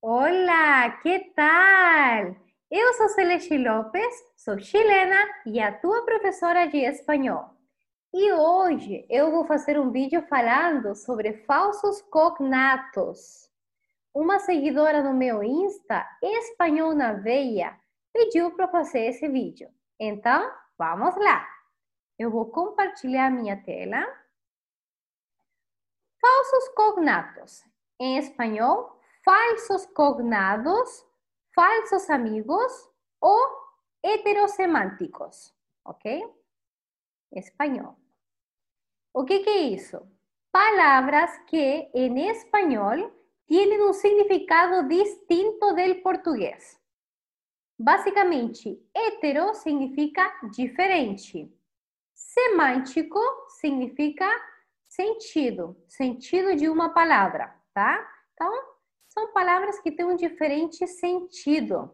Olá, que tal? Eu sou Celeste Lopes, sou chilena e a tua professora de espanhol. E hoje eu vou fazer um vídeo falando sobre falsos cognatos. Uma seguidora no meu Insta, Espanhol na Veia, pediu para fazer esse vídeo. Então, vamos lá. Eu vou compartilhar minha tela. Falsos cognatos. Em espanhol, falsos cognados, falsos amigos ou heterosemânticos, ok? Espanhol. O que, que é isso? Palavras que em espanhol têm um significado distinto do português. Basicamente, hetero significa diferente. Semântico significa sentido, sentido de uma palavra, tá? Então, são palavras que têm um diferente sentido.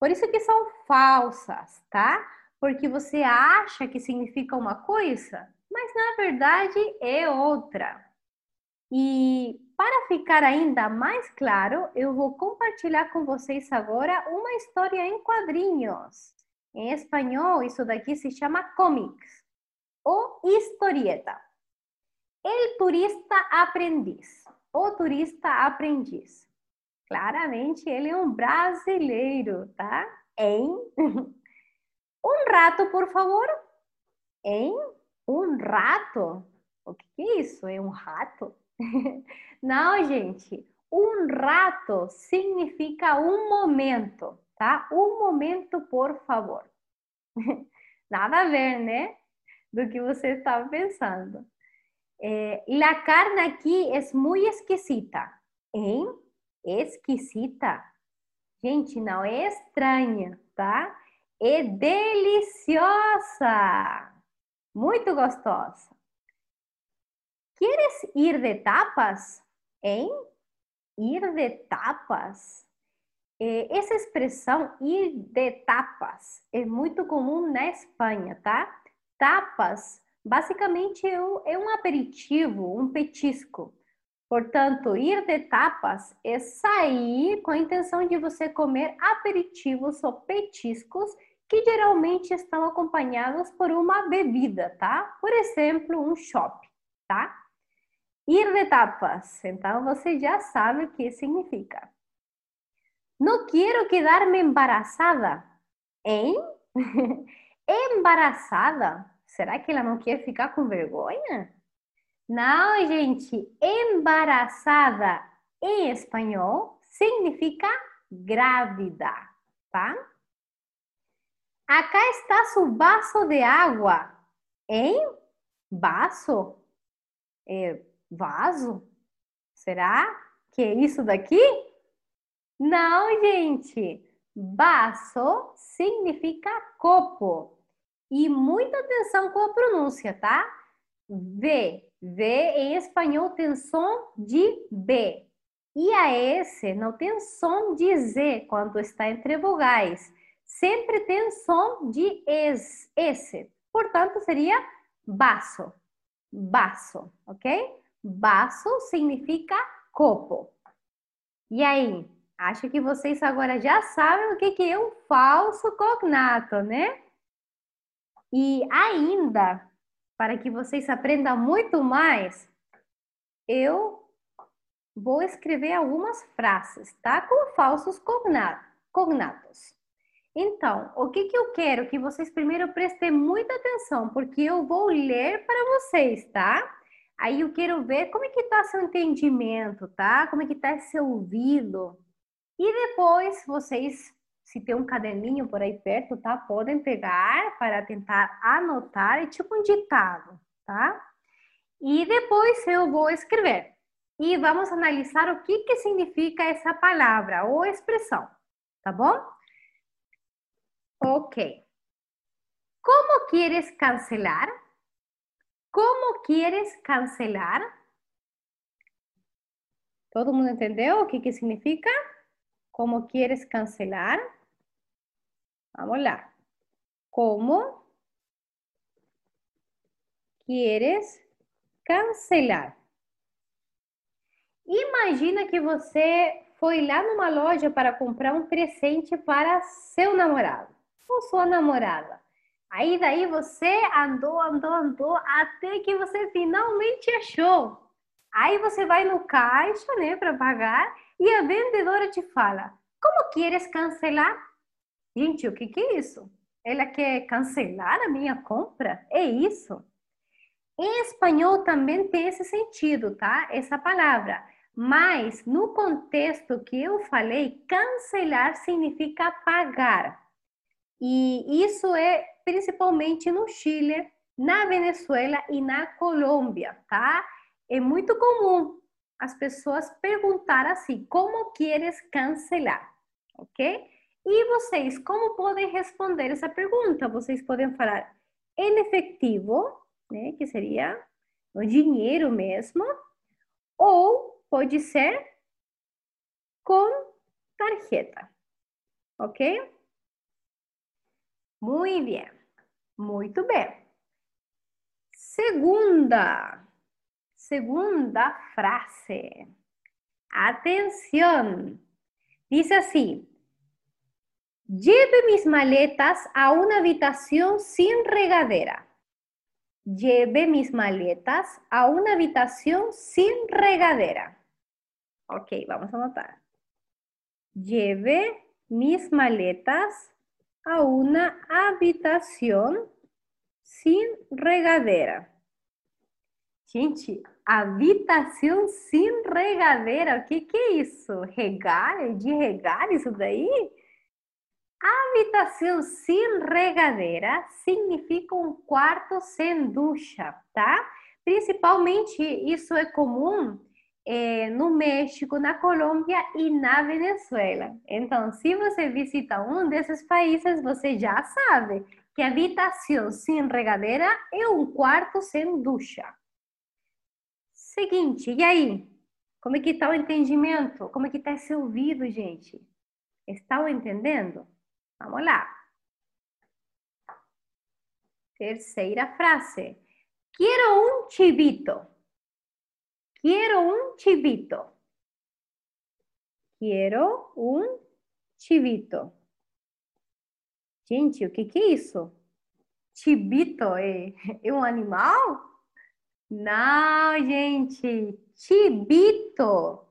Por isso que são falsas, tá? Porque você acha que significa uma coisa, mas na verdade é outra. E para ficar ainda mais claro, eu vou compartilhar com vocês agora uma história em quadrinhos. Em espanhol, isso daqui se chama comics ou historieta. El turista aprendiz, o turista aprendiz. Claramente ele é um brasileiro, tá? Em um rato, por favor. Em um rato. O que é isso? É um rato? Não, gente. Um rato significa um momento, tá? Um momento, por favor. Nada a ver, né? Do que você estava pensando. Eh, la carne aqui é muito esquisita. Hein? Esquisita. Gente, não é estranha, tá? É deliciosa. Muito gostosa. ¿Quieres ir de tapas? Hein? Ir de tapas. Essa expressão ir de tapas é muito comum na Espanha, tá? Tapas basicamente é um aperitivo, um petisco. Portanto, ir de tapas é sair com a intenção de você comer aperitivos ou petiscos que geralmente estão acompanhados por uma bebida, tá? Por exemplo, um shopping, tá? Ir de tapas. Então, você já sabe o que significa. Não quero quedar-me embaraçada. Hein? embaraçada? Será que ela não quer ficar com vergonha? Não, gente. Embaraçada em espanhol significa grávida, tá? Acá está su vaso de água. Em vaso? É, vaso? Será que é isso daqui? Não, gente. Vaso significa copo. E muita atenção com a pronúncia, tá? V. V em espanhol tem som de B. E a S não tem som de Z quando está entre vogais. Sempre tem som de S. Portanto, seria baço. Baço, ok? Baço significa copo. E aí? Acho que vocês agora já sabem o que é um falso cognato, né? E ainda, para que vocês aprendam muito mais, eu vou escrever algumas frases, tá? Com falsos cognatos. Então, o que, que eu quero que vocês primeiro prestem muita atenção, porque eu vou ler para vocês, tá? Aí eu quero ver como é que está seu entendimento, tá? Como é que está seu ouvido. E depois vocês se tem um caderninho por aí perto, tá? Podem pegar para tentar anotar, é tipo um ditado, tá? E depois eu vou escrever. E vamos analisar o que, que significa essa palavra ou expressão, tá bom? Ok. Como quieres cancelar? Como quieres cancelar? Todo mundo entendeu o que, que significa? Como quieres cancelar? Vamos lá. Como quieres cancelar? Imagina que você foi lá numa loja para comprar um presente para seu namorado ou sua namorada. Aí daí você andou, andou, andou até que você finalmente achou. Aí você vai no caixa, né, para pagar e a vendedora te fala: "Como queres cancelar?" Gente, o que que é isso? Ela quer cancelar a minha compra? É isso? Em espanhol também tem esse sentido, tá? Essa palavra. Mas no contexto que eu falei, cancelar significa pagar. E isso é principalmente no Chile, na Venezuela e na Colômbia, tá? É muito comum as pessoas perguntar assim: como queres cancelar? Ok? E vocês, como podem responder essa pergunta? Vocês podem falar em efetivo, né, que seria o dinheiro mesmo, ou pode ser com tarjeta, ok? Muito bem, muito bem. Segunda, segunda frase. Atenção. Diz assim: Lleve mis maletas a una habitación sin regadera. Lleve mis maletas a una habitación sin regadera. Ok, vamos a anotar. Lleve mis maletas a una habitación sin regadera. Gente, habitação sem regadeira, o que, que é isso? Regar? De regar isso daí? Habitação sem regadeira significa um quarto sem ducha, tá? Principalmente isso é comum é, no México, na Colômbia e na Venezuela. Então, se você visita um desses países, você já sabe que habitação sem regadeira é um quarto sem ducha. Seguinte, e aí? Como é que está o entendimento? Como é que está esse ouvido, gente? Estão entendendo? Vamos lá. Terceira frase. Quero um chivito. Quero um chivito. Quero um chivito. Gente, o que, que é isso? Chivito é, é um animal? Não, gente. Chibito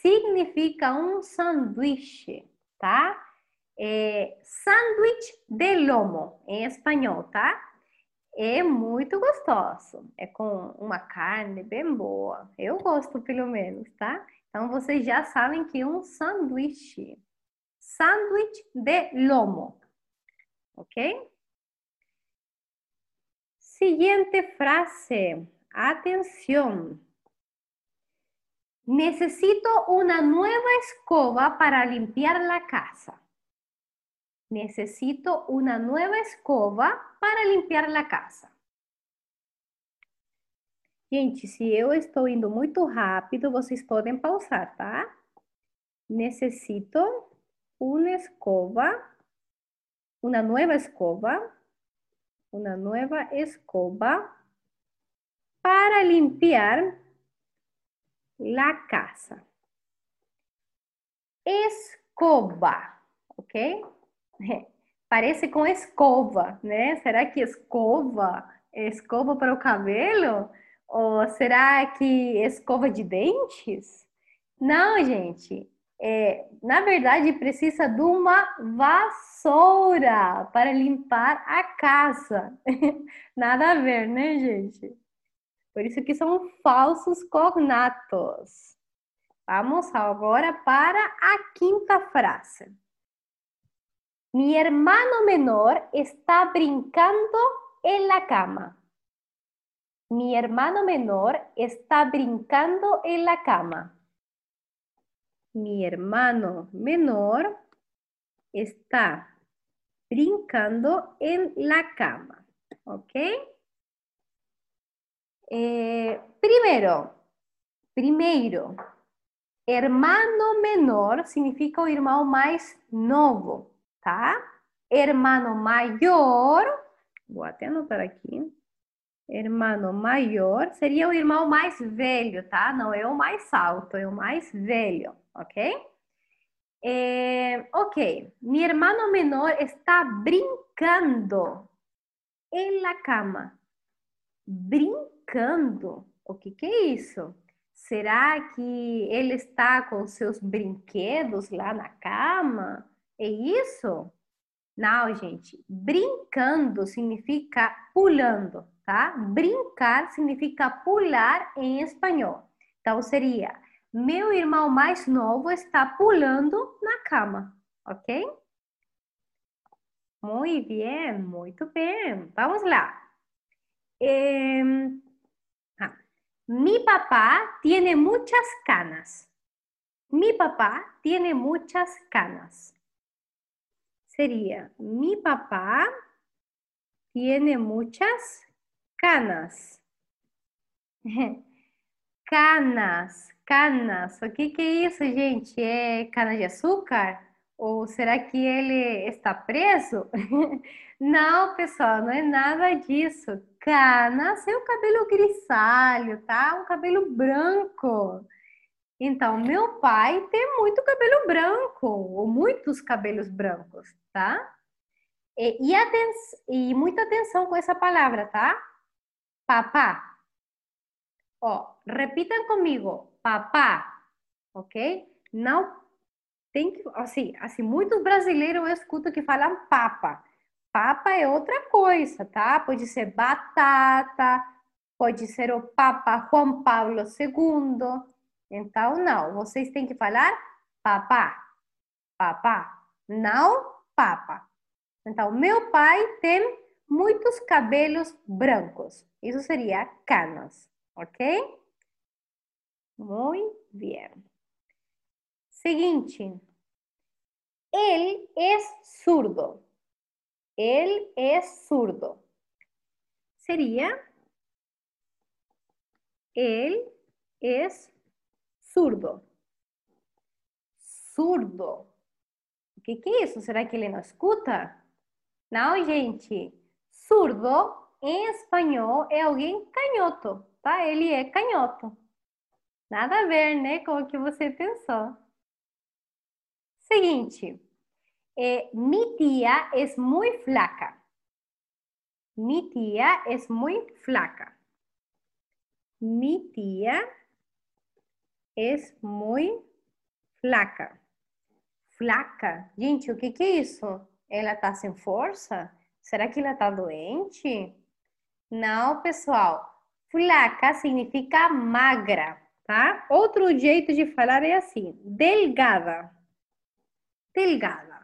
significa um sanduíche, tá? É sanduíche de lomo, em espanhol, tá? É muito gostoso. É com uma carne bem boa. Eu gosto, pelo menos, tá? Então, vocês já sabem que é um sanduíche. Sanduíche de lomo. Ok? Seguinte frase. Atenção. Necesito una nueva escoba para limpiar la casa. Necesito una nueva escoba para limpiar la casa. Gente, se eu estou indo muito rápido, vocês podem pausar, tá? Necesito una escoba, una nueva escoba, una nueva escoba para limpiar la casa. Escoba, ok? Parece com escova, né? Será que escova é escova para o cabelo? Ou será que escova de dentes? Não, gente. É, na verdade, precisa de uma vassoura para limpar a casa. Nada a ver, né, gente? Por isso que são falsos cognatos. Vamos agora para a quinta frase. Mi hermano menor está brincando en la cama. Mi hermano menor está brincando en la cama. Mi hermano menor está brincando en la cama. ¿Ok? Eh, primero, primero, hermano menor significa o irmão mais novo. tá? Hermano maior, vou até anotar aqui. Hermano maior seria o irmão mais velho, tá? Não é o mais alto, é o mais velho, ok? Eh, ok, mi hermano menor está brincando en la cama. Brincando. O que, que é isso? Será que ele está com seus brinquedos lá na cama? É isso? Não, gente. Brincando significa pulando, tá? Brincar significa pular em espanhol. Então seria: meu irmão mais novo está pulando na cama, ok? Muito bem, muito bem. Vamos lá. Eh, mi papá tiene muchas canas. Mi papá tiene muchas canas. Sería, mi papá tiene muchas canas. Canas, canas. O que, que é isso, gente? É cana de açúcar? Ou será que ele está preso? Não, pessoal, não é nada disso. É o cabelo grisalho, tá? Um cabelo branco. Então, meu pai tem muito cabelo branco, ou muitos cabelos brancos, tá? E, e, aten e muita atenção com essa palavra, tá? Papá. Ó, repitam comigo. Papá. Ok? Não tem que, assim, assim, muitos brasileiros eu escuto que falam papa. Papa é outra coisa, tá? Pode ser batata, pode ser o Papa Juan Pablo II. Então, não, vocês têm que falar papá, papá, não papa. Então, meu pai tem muitos cabelos brancos. Isso seria canas, ok? Muito bem. Seguinte. Él es zurdo. Él es zurdo. Sería, él es zurdo. Surdo. O que, que é isso? Será que ele não escuta? Não, gente. Surdo, em espanhol, é alguém canhoto, tá? Ele é canhoto. Nada a ver, né, com o que você pensou. Seguinte. Eh, mi tía es muy flaca. Mi tía es muy flaca. Mi tía es muy flaca. Flaca. Gente, o que, que é isso? Ela tá sem força? Será que ela tá doente? Não, pessoal. Flaca significa magra, tá? Outro jeito de falar é assim: delgada. Delgada.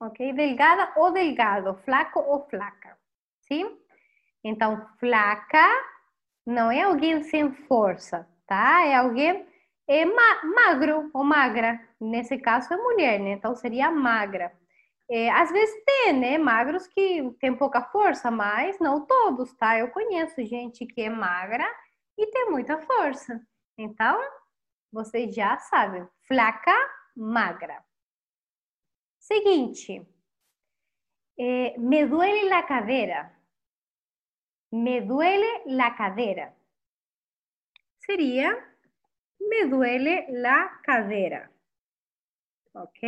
Ok? Delgada ou delgado, flaco ou flaca, sim? Então, flaca não é alguém sem força, tá? É alguém é ma magro ou magra. Nesse caso é mulher, né? Então seria magra. É, às vezes tem, né? Magros que tem pouca força, mas não todos, tá? Eu conheço gente que é magra e tem muita força. Então, vocês já sabem, flaca, magra. Seguinte, eh, me duele la cadera. Me duele la cadera. Seria, me duele la cadera. Ok?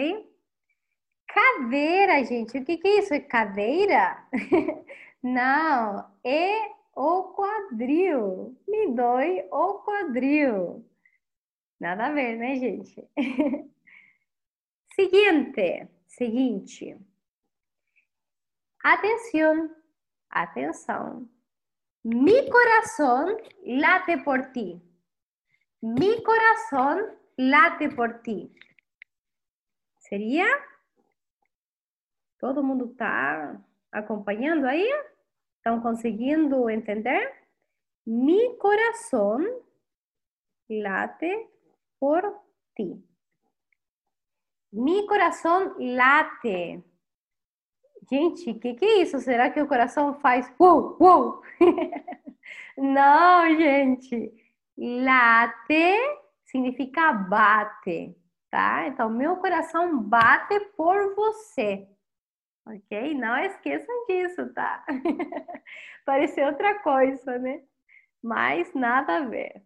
Cadeira, gente. O que, que é isso? É cadeira? Não, é o quadril. Me dói o quadril. Nada a ver, né, gente? Seguinte. Seguinte. Atenção, atenção. Mi corazón late por ti. Mi corazón late por ti. Seria? Todo mundo está acompanhando aí? Estão conseguindo entender? Mi corazón late por ti. Mi coração late. Gente, o que, que é isso? Será que o coração faz uou, uou? Não, gente. Late significa bate, tá? Então, meu coração bate por você. Ok? Não esqueçam disso, tá? Pareceu outra coisa, né? Mas nada a ver.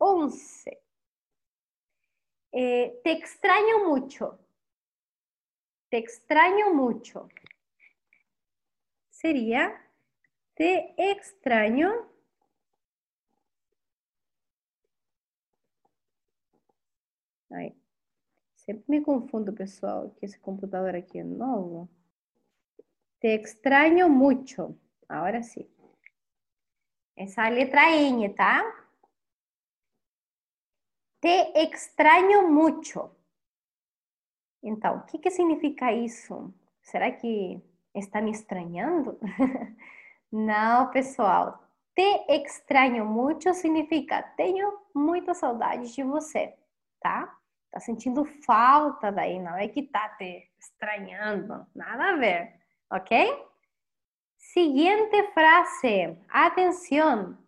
Onze. Eh, te extraño mucho. Te extraño mucho. Sería, te extraño Ai, sempre me confundo, pessoal, que esse computador aqui é novo. Te extraño mucho. Agora sim. Essa letra N, tá? Te extraño mucho. Então, o que, que significa isso? Será que está me estranhando? Não, pessoal. Te extraño mucho significa tenho muita saudade de você, tá? Tá sentindo falta daí, não é que tá te estranhando, nada a ver, ok? Siguiente frase, atenção.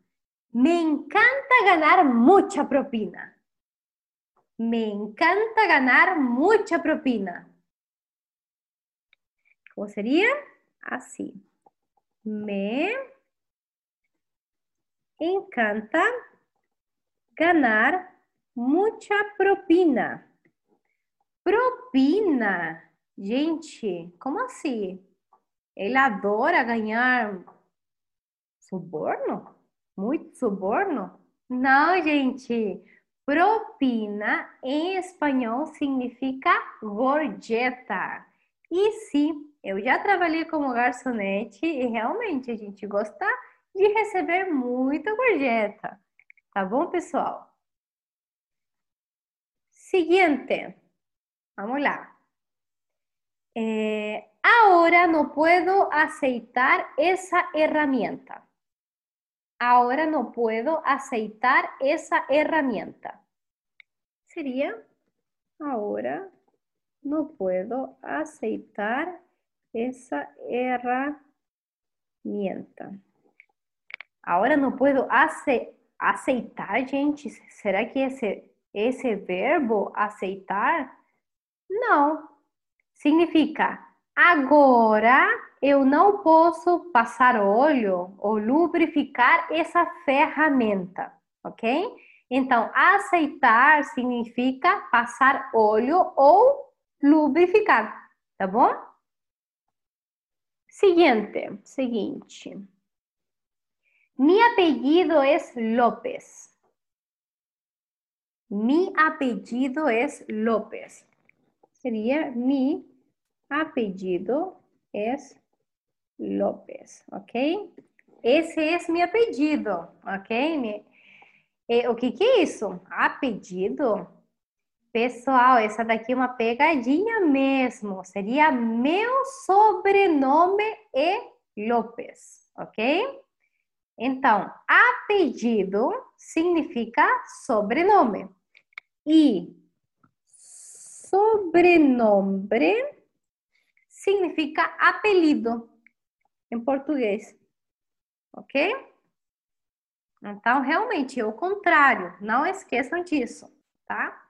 Me encanta ganhar muita propina. Me encanta ganar mucha propina. ¿Cómo sería? Así. Me encanta ganar mucha propina. Propina. Gente, como assim? Ele adora ganhar suborno? Muito suborno? Não, gente. Propina em espanhol significa gorjeta. E sim, eu já trabalhei como garçonete e realmente a gente gosta de receber muita gorjeta. Tá bom, pessoal? Seguinte, vamos lá. Eh, ahora no puedo aceitar esa herramienta. Ahora no puedo aceitar esa herramienta. Sería, ahora no puedo aceitar esa herramienta. Ahora no puedo aceitar, gente. ¿Será que ese, ese verbo aceitar? No. Significa agora eu não posso passar óleo ou lubrificar essa ferramenta, ok? Então, aceitar significa passar óleo ou lubrificar, tá bom? Seguinte, seguinte. Mi apellido es López. Mi apellido es López. Sería mi apellido es López, ok? Esse é meu apelido, ok? o que, que é isso? Apelido? Pessoal, essa daqui é uma pegadinha mesmo. Seria meu sobrenome é López, ok? Então, apelido significa sobrenome. E sobrenome significa apelido em português. Ok? Então, realmente, é o contrário. Não esqueçam disso, tá?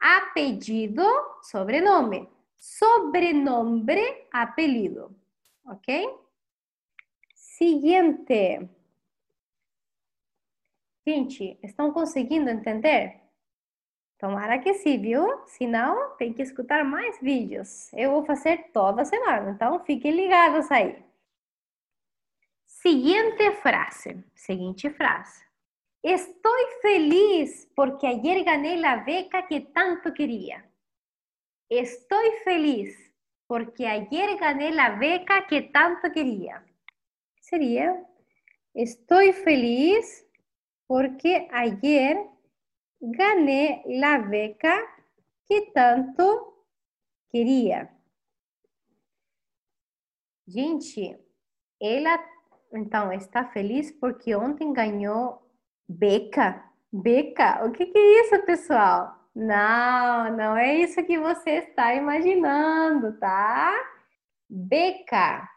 Apelido, sobrenome. Sobrenome, apelido. Ok? Seguinte. Gente, estão conseguindo entender? Tomara que sim, viu? Se não, tem que escutar mais vídeos. Eu vou fazer toda semana, então fiquem ligados aí. Siguiente frase, seguinte frase. Estou feliz porque ayer ganhei a beca que tanto queria. Estou feliz porque ayer ganhei a beca que tanto queria. Seria, estou feliz porque ayer gané la beca que tanto queria. Gente, ela então está feliz porque ontem ganhou beca. Beca? O que, que é isso, pessoal? Não, não é isso que você está imaginando, tá? Beca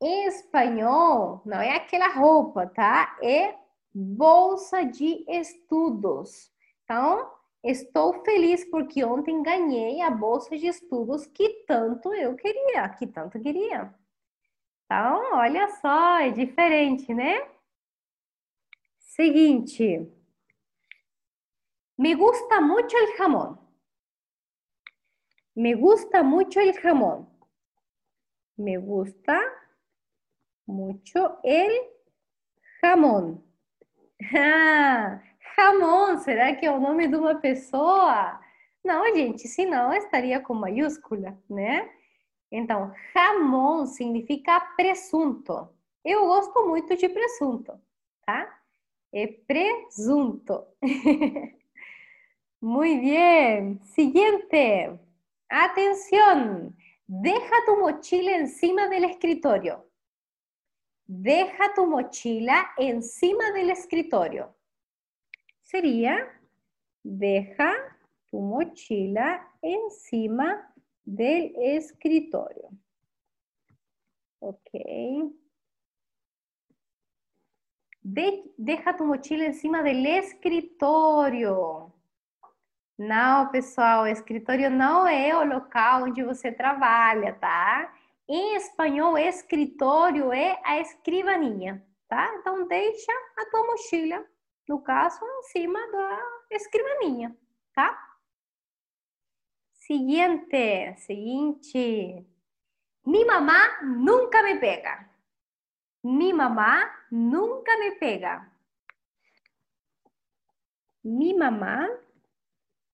em espanhol não é aquela roupa, tá? É bolsa de estudos. Então, estou feliz porque ontem ganhei a bolsa de estudos que tanto eu queria, que tanto queria. Então, olha só, é diferente, né? Seguinte. Me gusta mucho el jamón. Me gusta mucho el jamón. Me gusta mucho el jamón. Ah, jamón, será que é o nome de uma pessoa? Não, gente, senão estaria com maiúscula, né? Então, jamón significa presunto. Eu gosto muito de presunto, tá? É presunto. Muy bien. Siguiente. Atención. Deja tu mochila encima del escritorio. Deja tu mochila encima del escritorio. Sería, deja tu mochila encima del escritorio. Ok. deja tu mochila encima del escritório. Não, pessoal, escritório não é o local onde você trabalha, tá? Em espanhol, escritório é a escrivaninha, tá? Então, deixa a tua mochila, no caso, em cima da escrivaninha, tá? Seguinte, seguinte. Mi mamá nunca me pega. Mi mamá nunca me pega. Mi mamá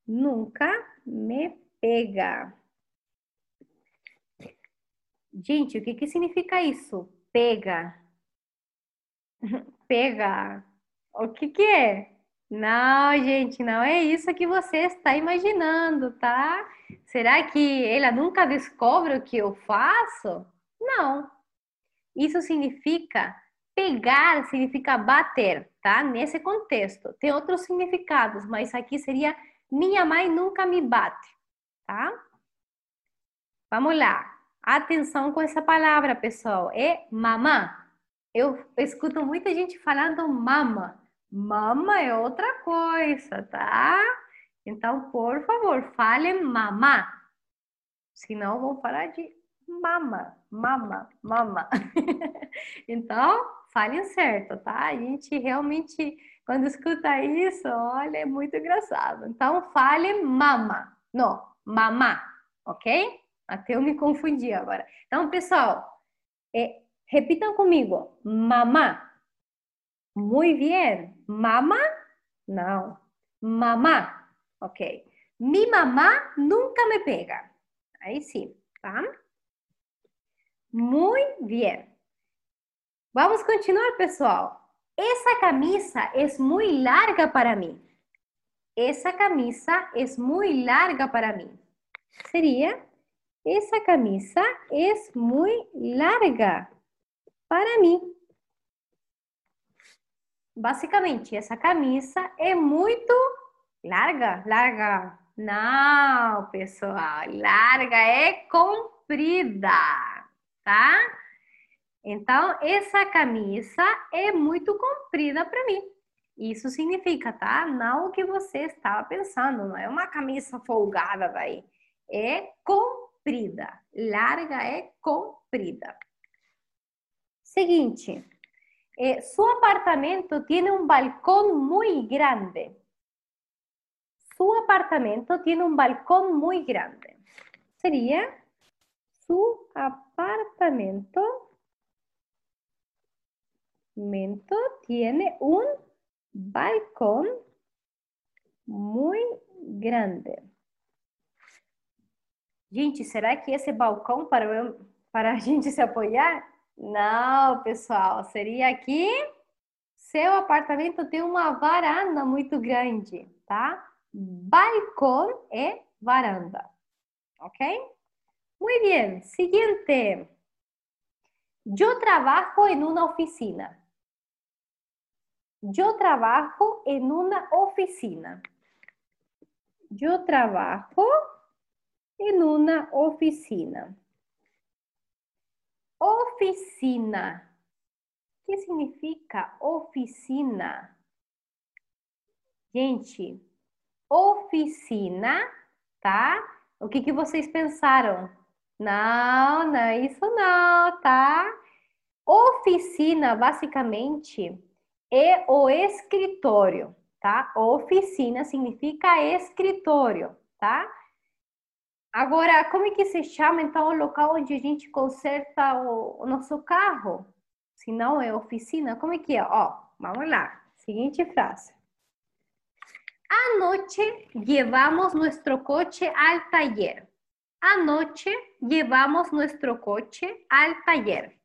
nunca me pega. Gente, o que, que significa isso? Pega. Pega. O que, que é? Não, gente, não é isso que você está imaginando, tá? Será que ela nunca descobre o que eu faço? Não. Isso significa pegar, significa bater, tá? Nesse contexto. Tem outros significados, mas aqui seria minha mãe nunca me bate, tá? Vamos lá. Atenção com essa palavra, pessoal. É mamã. Eu escuto muita gente falando mama. Mama é outra coisa, tá? Então, por favor, fale mamá. Senão, vão falar de mama, mama, mama. então, falem certo, tá? A gente realmente, quando escuta isso, olha, é muito engraçado. Então, fale mama, não, mamá, ok? Até eu me confundi agora. Então, pessoal, é, repitam comigo, mamá. Muy bien. Mama? Não. Mamá. Ok. Mi mamá nunca me pega. Aí sim, tá? Muy bien. Vamos continuar, pessoal. Essa camisa é muito larga para mim. Essa camisa é muito larga para mim. Seria, essa camisa é muito larga para mim. Basicamente, essa camisa é muito larga, larga. Não, pessoal, larga é comprida tá? Então, essa camisa é muito comprida para mim. Isso significa, tá? Não o que você estava pensando, não é uma camisa folgada daí. É comprida. Larga é comprida. Seguinte, eh, su apartamento tiene un balcón muy grande. Su apartamento tiene un balcón muy grande. Sería su apartamento tiene un balcón muy grande. Gente, será que esse balcão para, para gente se apoiar? Não, pessoal, seria aqui. Seu apartamento tem uma varanda muito grande, tá? Balcão é varanda, ok? Muy bien, siguiente. Yo trabajo en una oficina. Yo trabajo en una oficina. Yo trabajo en una oficina. Oficina. ¿Qué significa oficina? Gente, oficina, tá? O que, que vocês pensaram? Não, não é isso não, tá? Oficina, basicamente, é o escritório, tá? Oficina significa escritório, tá? Agora, como é que se chama então o local onde a gente conserta o, o nosso carro? Se não é oficina, como é que é? Ó, vamos lá. Seguinte frase. Anoche llevamos nuestro coche al taller. Anoche llevamos nuestro coche al taller.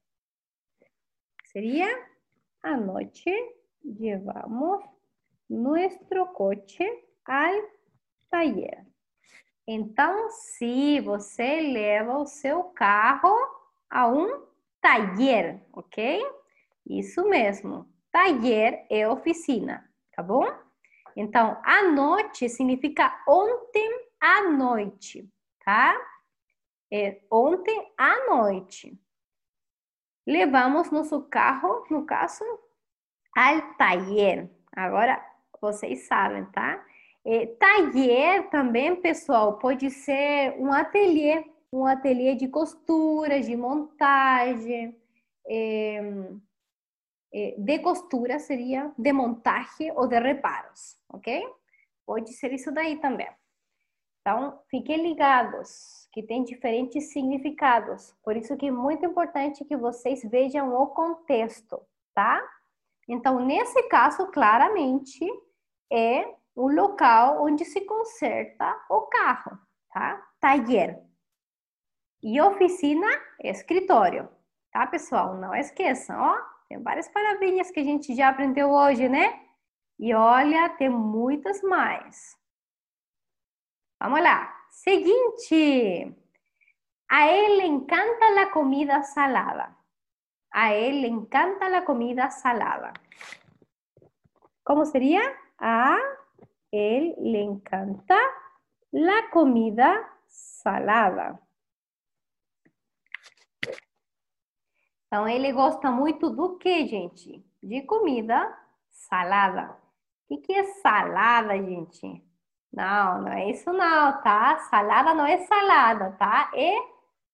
Sería, anoche llevamos nuestro coche al taller. Então, se você leva o seu carro a um taller, ok? Isso mesmo. Taller é oficina, tá bom? Então, à noite significa ontem à noite, tá? É ontem à noite. Levamos nosso carro, no caso, al taller. Agora, vocês sabem, tá? É, taller também, pessoal, pode ser um ateliê, um ateliê de costura, de montagem, é, é, de costura seria de montagem ou de reparos, ok? Pode ser isso daí também. Então, fiquem ligados, que tem diferentes significados. Por isso que é muito importante que vocês vejam o contexto, tá? Então, nesse caso, claramente, é o local onde se conserta o carro, tá? Taller. E oficina, escritório, tá, pessoal? Não esqueçam, ó. Tem várias palavrinhas que a gente já aprendeu hoje, né? E olha, tem muitas mais. Vamos lá. Seguinte. A él le encanta la comida salada. A él le encanta la comida salada. ¿Cómo sería? A él le encanta la comida salada. Então, ele gosta muito do que, gente? De comida salada. O que, que é salada, gente? Não, não é isso não, tá? Salada não é salada, tá? É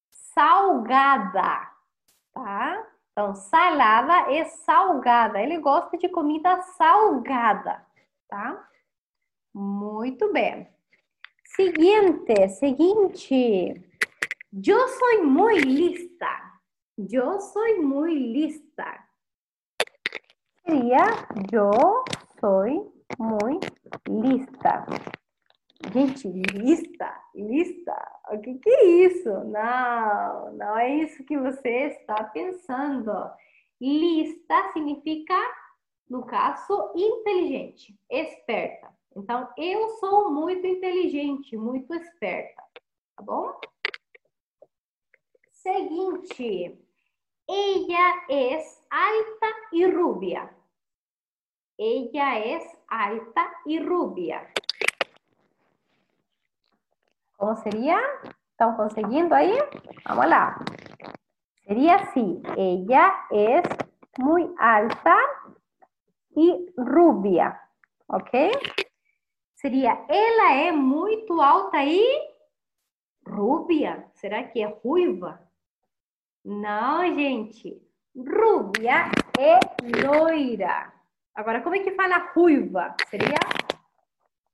salgada, tá? Então, salada é salgada. Ele gosta de comida salgada, tá? Muito bem. Seguinte, seguinte. Eu sou muito lista. Eu sou muito lista. Seria eu sou muito lista. Gente, lista, lista. O que, que é isso? Não, não é isso que você está pensando. Lista significa, no caso, inteligente, esperta. Então, eu sou muito inteligente, muito esperta, tá bom? Seguinte, ella es alta y rubia. Ella es alta y rubia. ¿Cómo sería? ¿Estamos consiguiendo ahí? Vamos lá. Sería así. Ella es muy alta y rubia. ¿Ok? Seria, ela é muito alta e rúbia. Será que é ruiva? Não, gente. Rúbia é loira. Agora, como é que fala ruiva? Seria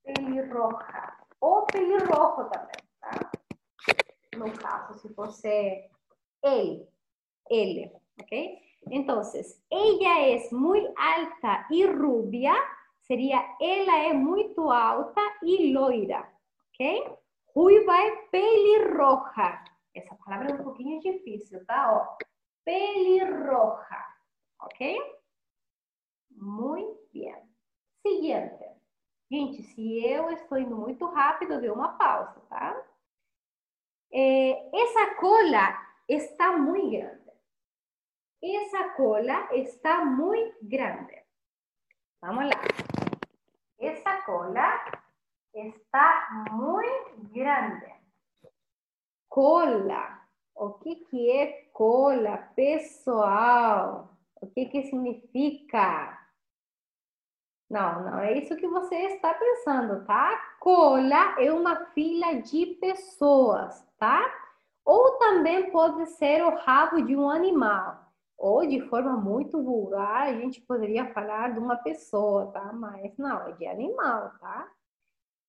pelirroja. Ou pelirrojo também, tá? No caso, se fosse ele. Ele, ok? Então, ela é muito alta e rubia seria ela é muito alta e loira, ok? Ruiva é pelirroja. Essa palavra é um pouquinho difícil, tá? Ó, pelirroja, ok? Muito bem. Seguinte. Gente, se eu estou indo muito rápido, dê uma pausa, tá? É, essa cola está muito grande. Essa cola está muito grande. Vamos lá. Esa cola está muy grande. Cola. O que, que é cola, pessoal? O que, que significa? Não, não é isso que você está pensando, tá? Cola é uma fila de pessoas, tá? Ou também pode ser o rabo de um animal ou de forma muito vulgar, a gente poderia falar de uma pessoa, tá? Mas não, é de animal, tá?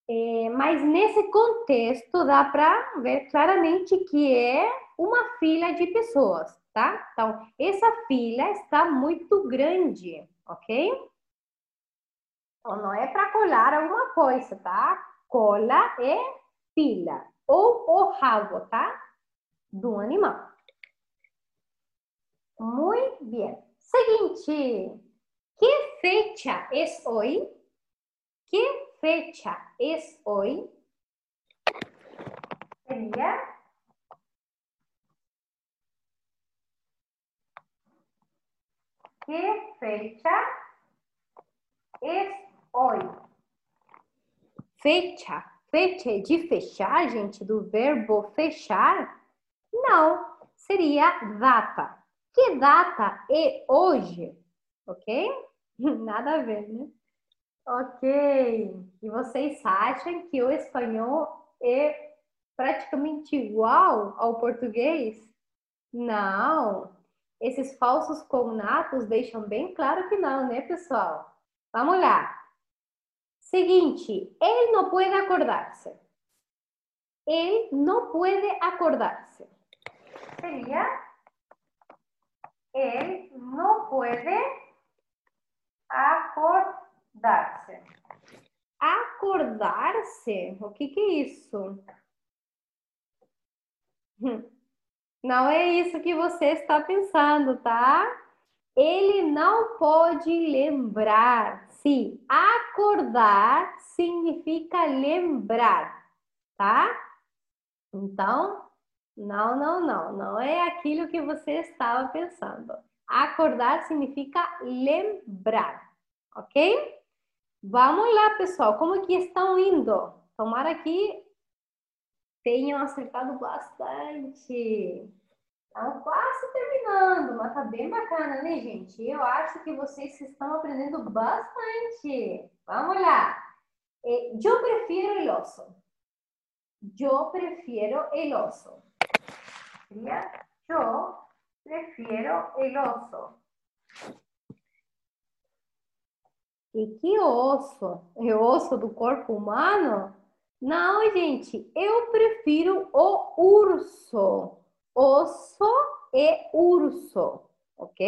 É, mas nesse contexto dá para ver claramente que é uma fila de pessoas, tá? Então, essa fila está muito grande, ok? Então, não é para colar alguma coisa, tá? Cola é fila ou o rabo, tá? Do animal. Muito bem. Seguinte, que fecha é hoje? Que fecha é hoje? Seria que fecha é hoje? Fecha. Fecha é de fechar, gente, do verbo fechar? Não, seria data. Que data é hoje? Ok? Nada a ver, né? Ok. E vocês acham que o espanhol é praticamente igual ao português? Não. Esses falsos cognatos deixam bem claro que não, né, pessoal? Vamos lá. Seguinte, él no puede acordarse. Él no puede acordarse. Sería, él no puede acordarse. Acordarse? O que, que é isso? Não é isso que você está pensando, tá? Ele não pode lembrar. Sim, acordar significa lembrar, tá? Então, não, não, não, não é aquilo que você estava pensando. Acordar significa lembrar, ok? Vamos lá, pessoal, como que estão indo? Tomara que tenham acertado bastante. Estamos quase terminando, mas tá bem bacana, né, gente? Eu acho que vocês estão aprendendo bastante. Vamos lá. Eh, yo prefiero el oso. Yo prefiero el oso. ¿Sería? Yo prefiero el oso. E que osso? É osso do corpo humano? Não, gente, eu prefiro o urso oso e urso, ¿ok?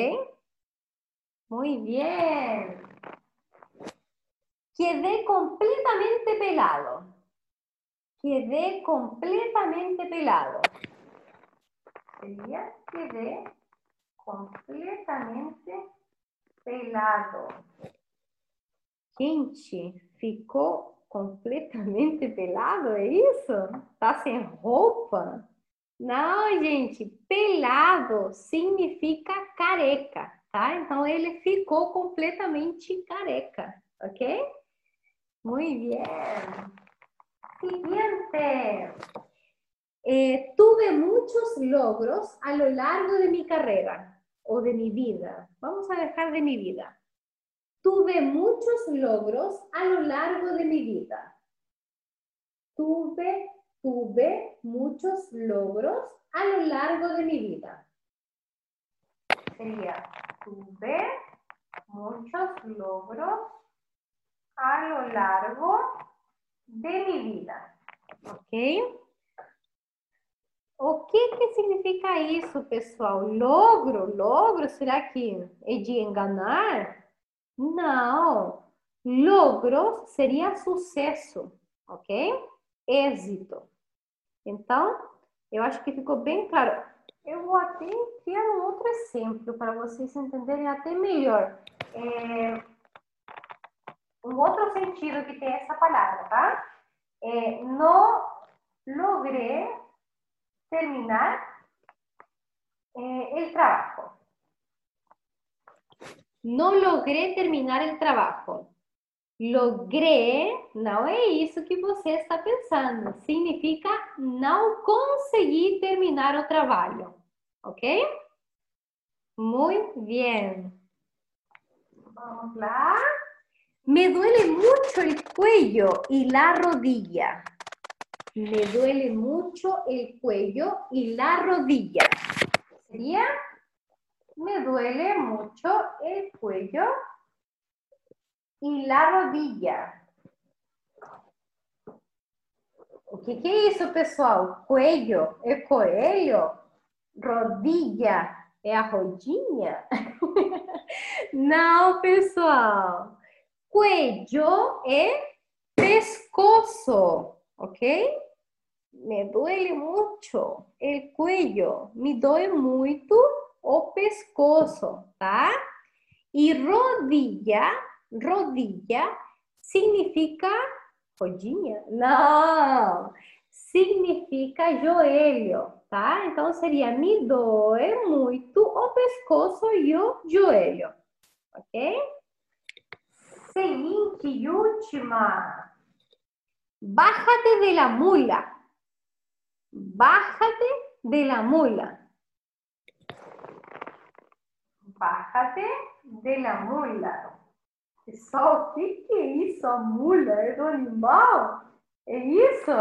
Muy bien. Quedé completamente pelado. Quedé completamente pelado. Sería quedé completamente pelado. Gente, ficou completamente pelado, é isso? Tá sem roupa? Não, gente, pelado significa careca, tá? Então ele ficou completamente careca, ok? Muito bem. Siguiente. Eh, tuve muchos logros a lo largo de mi carrera o de mi vida. Vamos a dejar de mi vida. Tuve muchos logros a lo largo de mi vida. Tuve tuve muchos logros a lo largo de mi vida. Sería, tuve muchos logros a lo largo de mi vida. Ok? O que, que significa isso, pessoal? Logro? Logro? Será que é de enganar? Não. Logro seria sucesso, ok? Êxito. Então, eu acho que ficou bem claro. Eu vou até criar um outro exemplo para vocês entenderem até melhor. É, um outro sentido que tem essa palavra, tá? É, no logré terminar eh, el trabajo. No logré terminar el trabajo. Logré não é isso que você está pensando. Significa não consegui terminar o trabalho. Ok? Muito bem. Vamos lá. Me duele mucho el cuello y la rodilla. Me duele mucho el cuello y la rodilla. ¿Sería? Me duele mucho el cuello y la rodilla. O que, que é isso, pessoal? Coelho é coelho? Rodilha é a rodinha? Não, pessoal. Cuello é pescoço, ok? Me duele muito o cuello. Me dói muito o pescoço, tá? E rodilha, rodilha significa rodinha? Não, significa joelho, tá? Então seria me doer muito o pescoço e o joelho, ok? Seguinte e última. Bájate de la mula. Bájate de la mula. Bájate de la mula. Pessoal, o que, que é isso? A mula é do animal? É isso?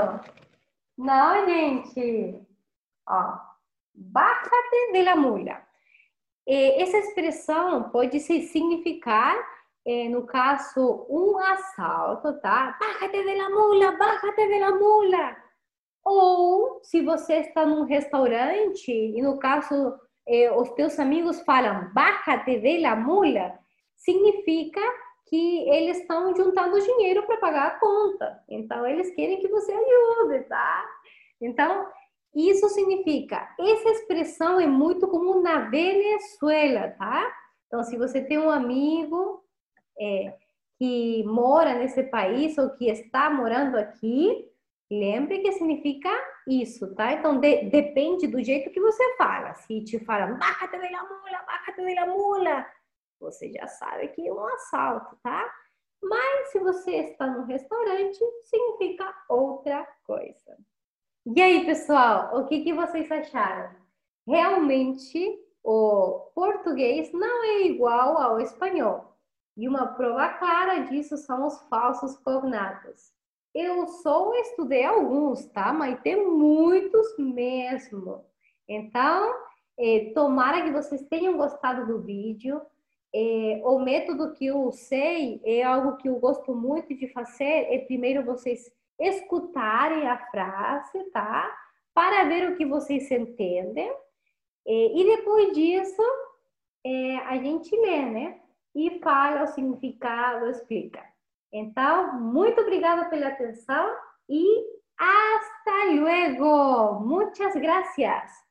Não, gente. Ó, bájate de la mula. Essa expressão pode significar, eh, no caso, um assalto, tá? Bájate de la mula, bájate de la mula. Ou se você está num restaurante e no caso eh, os teus amigos falam bájate de la mula, significa que eles estão juntando dinheiro para pagar a conta. Então eles querem que você ajude, tá? Então isso significa, essa expressão é muito comum na Venezuela, tá? Então se você tem um amigo é, que mora nesse país ou que está morando aqui, Lembre que significa isso, tá? Então, de, depende do jeito que você fala. Se te falam, bájate de la mula, bájate de la mula, você já sabe que é um assalto, tá? Mas se você está no restaurante, significa outra coisa. E aí, pessoal, o que, que vocês acharam? Realmente, o português não é igual ao espanhol. E uma prova clara disso são os falsos cognatos. Eu só estudei alguns, tá? Mas tem muitos mesmo. Então, é, tomara que vocês tenham gostado do vídeo. É, o método que eu usei é algo que eu gosto muito de fazer. É primeiro vocês escutarem a frase, tá? Para ver o que vocês entendem. É, e depois disso, a gente lê, né? E fala o significado, explica. Então, muito obrigada pela atenção e hasta luego. Muchas gracias.